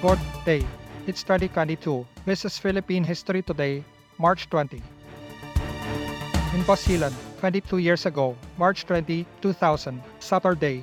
Good day. It's 2022. This is Philippine History Today, March 20. In Basilan, 22 years ago, March 20, 2000, Saturday,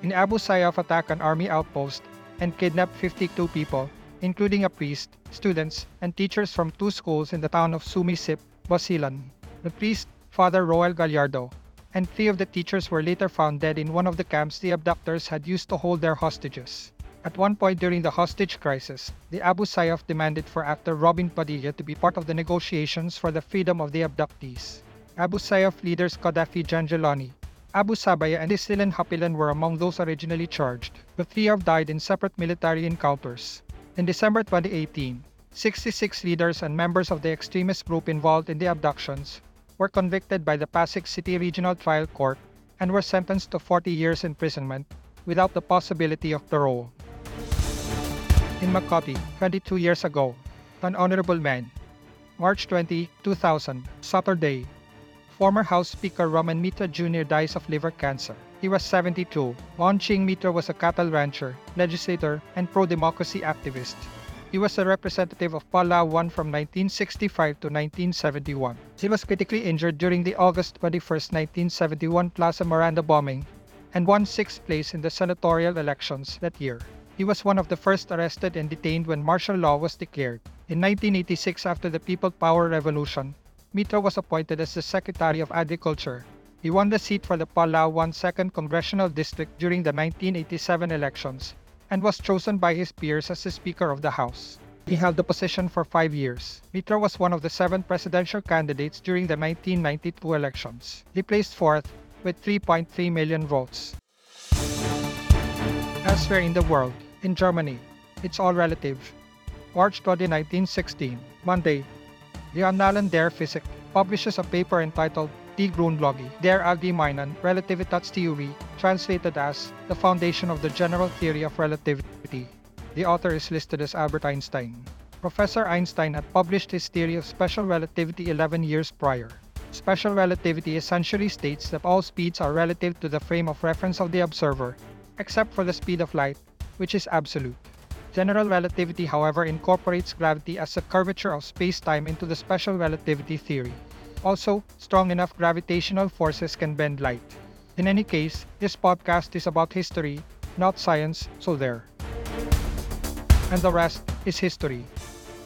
in Abu Sayyaf attacked an army outpost and kidnapped 52 people, including a priest, students, and teachers from two schools in the town of Sumisip, Basilan. The priest, Father Roel Gallardo, and three of the teachers were later found dead in one of the camps the abductors had used to hold their hostages. At one point during the hostage crisis, the Abu Sayyaf demanded for actor Robin Padilla to be part of the negotiations for the freedom of the abductees. Abu Sayyaf leaders Gaddafi Janjalani, Abu Sabaya and Isnilon Hapilon were among those originally charged. The three have died in separate military encounters. In December 2018, 66 leaders and members of the extremist group involved in the abductions were convicted by the Pasig City Regional Trial Court and were sentenced to 40 years imprisonment without the possibility of parole. In Makati, 22 years ago, an honorable man. March 20, 2000, Saturday. Former House Speaker Ramon Mitra Jr. dies of liver cancer. He was 72. Monching Mitra was a cattle rancher, legislator, and pro-democracy activist. He was a representative of Palawan from 1965 to 1971. He was critically injured during the August 21, 1971 Plaza Miranda bombing and won sixth place in the senatorial elections that year. He was one of the first arrested and detained when martial law was declared. In 1986, after the People Power Revolution, Mitra was appointed as the Secretary of Agriculture. He won the seat for the Palawan 2nd Congressional District during the 1987 elections and was chosen by his peers as the Speaker of the House. He held the position for five years. Mitra was one of the seven presidential candidates during the 1992 elections. He placed fourth with 3.3 million votes. Elsewhere in the world, in Germany, it's all relative. March 20, 1916, Monday, the Annalen der Physik publishes a paper entitled Die Grundlage der Allgemeinen Relativitätstheorie, translated as The Foundation of the General Theory of Relativity. The author is listed as Albert Einstein. Professor Einstein had published his theory of special relativity 11 years prior. Special relativity essentially states that all speeds are relative to the frame of reference of the observer, except for the speed of light, which is absolute. General relativity, however, incorporates gravity as a curvature of space-time into the special relativity theory. Also, strong enough gravitational forces can bend light. In any case, this podcast is about history, not science, so there. And the rest is history.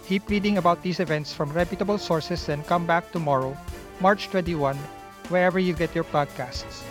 Keep reading about these events from reputable sources and come back tomorrow, March 21, wherever you get your podcasts.